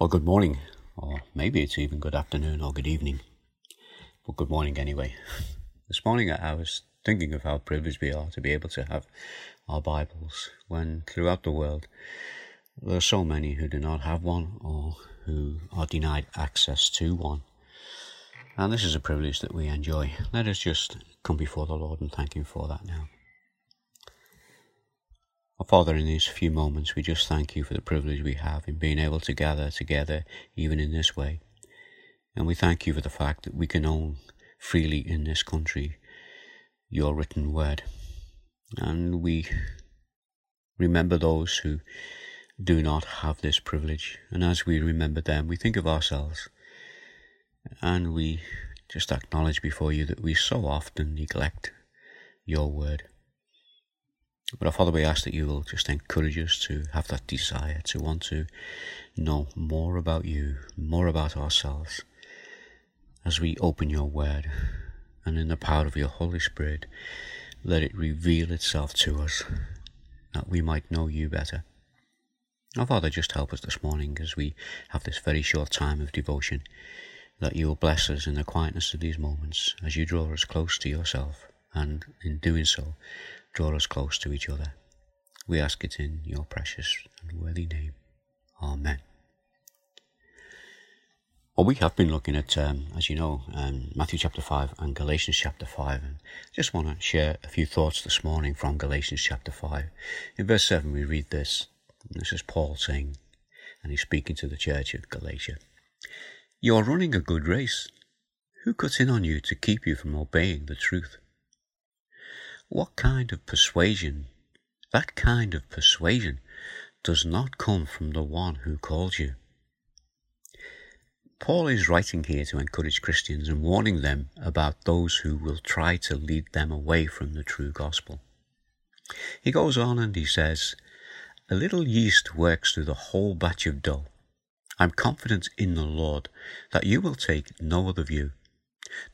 Well, good morning, or maybe it's even good afternoon or good evening. But good morning anyway. This morning I was thinking of how privileged we are to be able to have our Bibles when throughout the world there are so many who do not have one or who are denied access to one. And this is a privilege that we enjoy. Let us just come before the Lord and thank Him for that now. Father, in these few moments, we just thank you for the privilege we have in being able to gather together, even in this way. And we thank you for the fact that we can own freely in this country your written word. And we remember those who do not have this privilege. And as we remember them, we think of ourselves and we just acknowledge before you that we so often neglect your word. But our Father, we ask that you will just encourage us to have that desire to want to know more about you, more about ourselves, as we open your word and in the power of your Holy Spirit, let it reveal itself to us that we might know you better. Our Father, just help us this morning as we have this very short time of devotion, that you will bless us in the quietness of these moments as you draw us close to yourself, and in doing so, draw us close to each other. We ask it in your precious and worthy name. Amen. Well, we have been looking at, um, as you know, um, Matthew chapter 5 and Galatians chapter 5. And just want to share a few thoughts this morning from Galatians chapter 5. In verse 7, we read this. This is Paul saying, and he's speaking to the church of Galatia. You are running a good race. Who cuts in on you to keep you from obeying the truth? What kind of persuasion, that kind of persuasion, does not come from the one who called you? Paul is writing here to encourage Christians and warning them about those who will try to lead them away from the true gospel. He goes on and he says, A little yeast works through the whole batch of dough. I'm confident in the Lord that you will take no other view.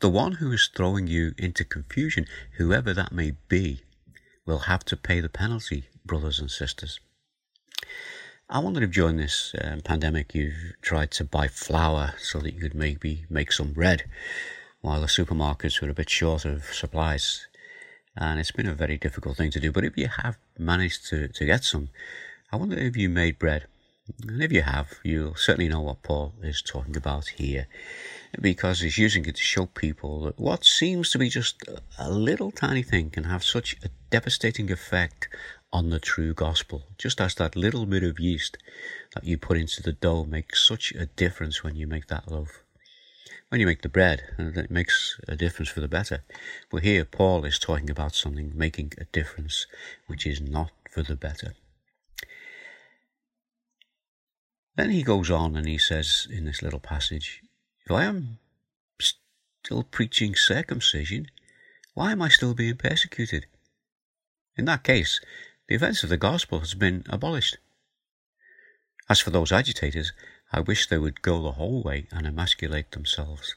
The one who is throwing you into confusion, whoever that may be, will have to pay the penalty, brothers and sisters. I wonder if during this um, pandemic you've tried to buy flour so that you could maybe make some bread while the supermarkets were a bit short of supplies. And it's been a very difficult thing to do. But if you have managed to, to get some, I wonder if you made bread. And if you have, you'll certainly know what Paul is talking about here because he's using it to show people that what seems to be just a little tiny thing can have such a devastating effect on the true gospel. Just as that little bit of yeast that you put into the dough makes such a difference when you make that loaf. When you make the bread, uh, it makes a difference for the better. But here, Paul is talking about something making a difference which is not for the better. Then he goes on and he says in this little passage, if I am still preaching circumcision, why am I still being persecuted? In that case, the offence of the gospel has been abolished. As for those agitators, I wish they would go the whole way and emasculate themselves.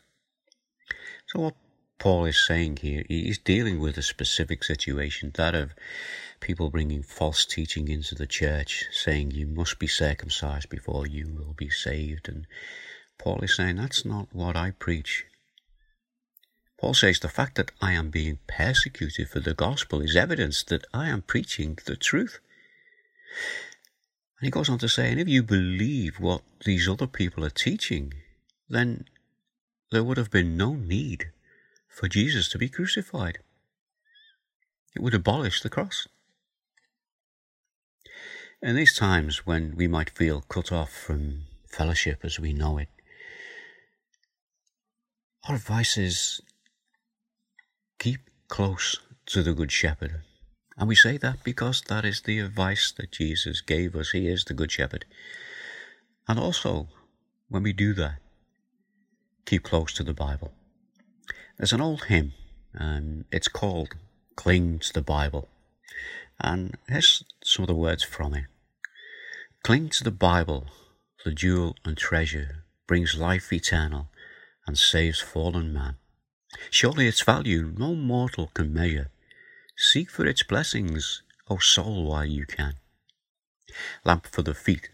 So, what Paul is saying here, he is dealing with a specific situation, that of people bringing false teaching into the church, saying you must be circumcised before you will be saved, and Paul is saying that's not what I preach. Paul says the fact that I am being persecuted for the gospel is evidence that I am preaching the truth. And he goes on to say, and if you believe what these other people are teaching, then there would have been no need for Jesus to be crucified. It would abolish the cross. In these times when we might feel cut off from fellowship as we know it, our advice is keep close to the Good Shepherd. And we say that because that is the advice that Jesus gave us. He is the Good Shepherd. And also, when we do that, keep close to the Bible. There's an old hymn, and it's called Cling to the Bible. And here's some of the words from it Cling to the Bible, the jewel and treasure, brings life eternal and saves fallen man. Surely its value no mortal can measure. Seek for its blessings, O soul, while you can. Lamp for the feet,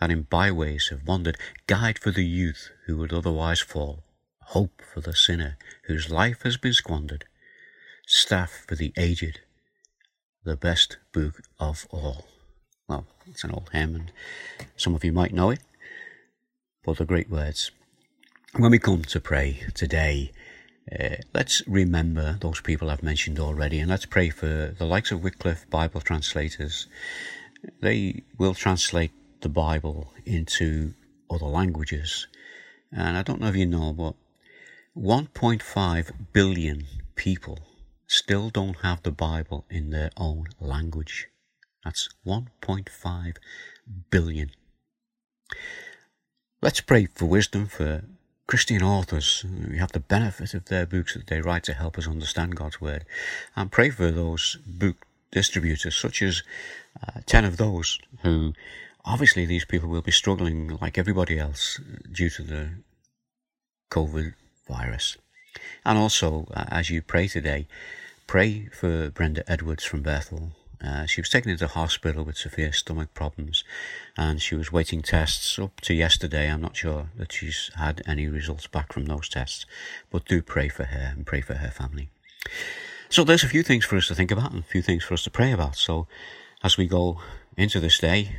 that in byways have wandered, guide for the youth who would otherwise fall, hope for the sinner whose life has been squandered, staff for the aged, the best book of all. Well, it's an old hymn, and some of you might know it, but the great words. When we come to pray today, uh, let's remember those people I've mentioned already, and let's pray for the likes of Wycliffe Bible translators. They will translate the Bible into other languages. And I don't know if you know, but 1.5 billion people still don't have the Bible in their own language. That's 1.5 billion. Let's pray for wisdom for Christian authors. We have the benefit of their books that they write to help us understand God's Word. And pray for those book distributors, such as uh, 10 of those who obviously these people will be struggling like everybody else due to the COVID virus. And also, uh, as you pray today, pray for Brenda Edwards from Bethel. Uh, she was taken into hospital with severe stomach problems and she was waiting tests up to yesterday. I'm not sure that she's had any results back from those tests, but do pray for her and pray for her family. So there's a few things for us to think about and a few things for us to pray about. So as we go into this day,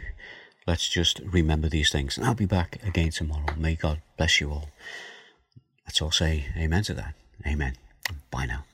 let's just remember these things. And I'll be back again tomorrow. May God bless you all. Let's all say amen to that. Amen. Bye now.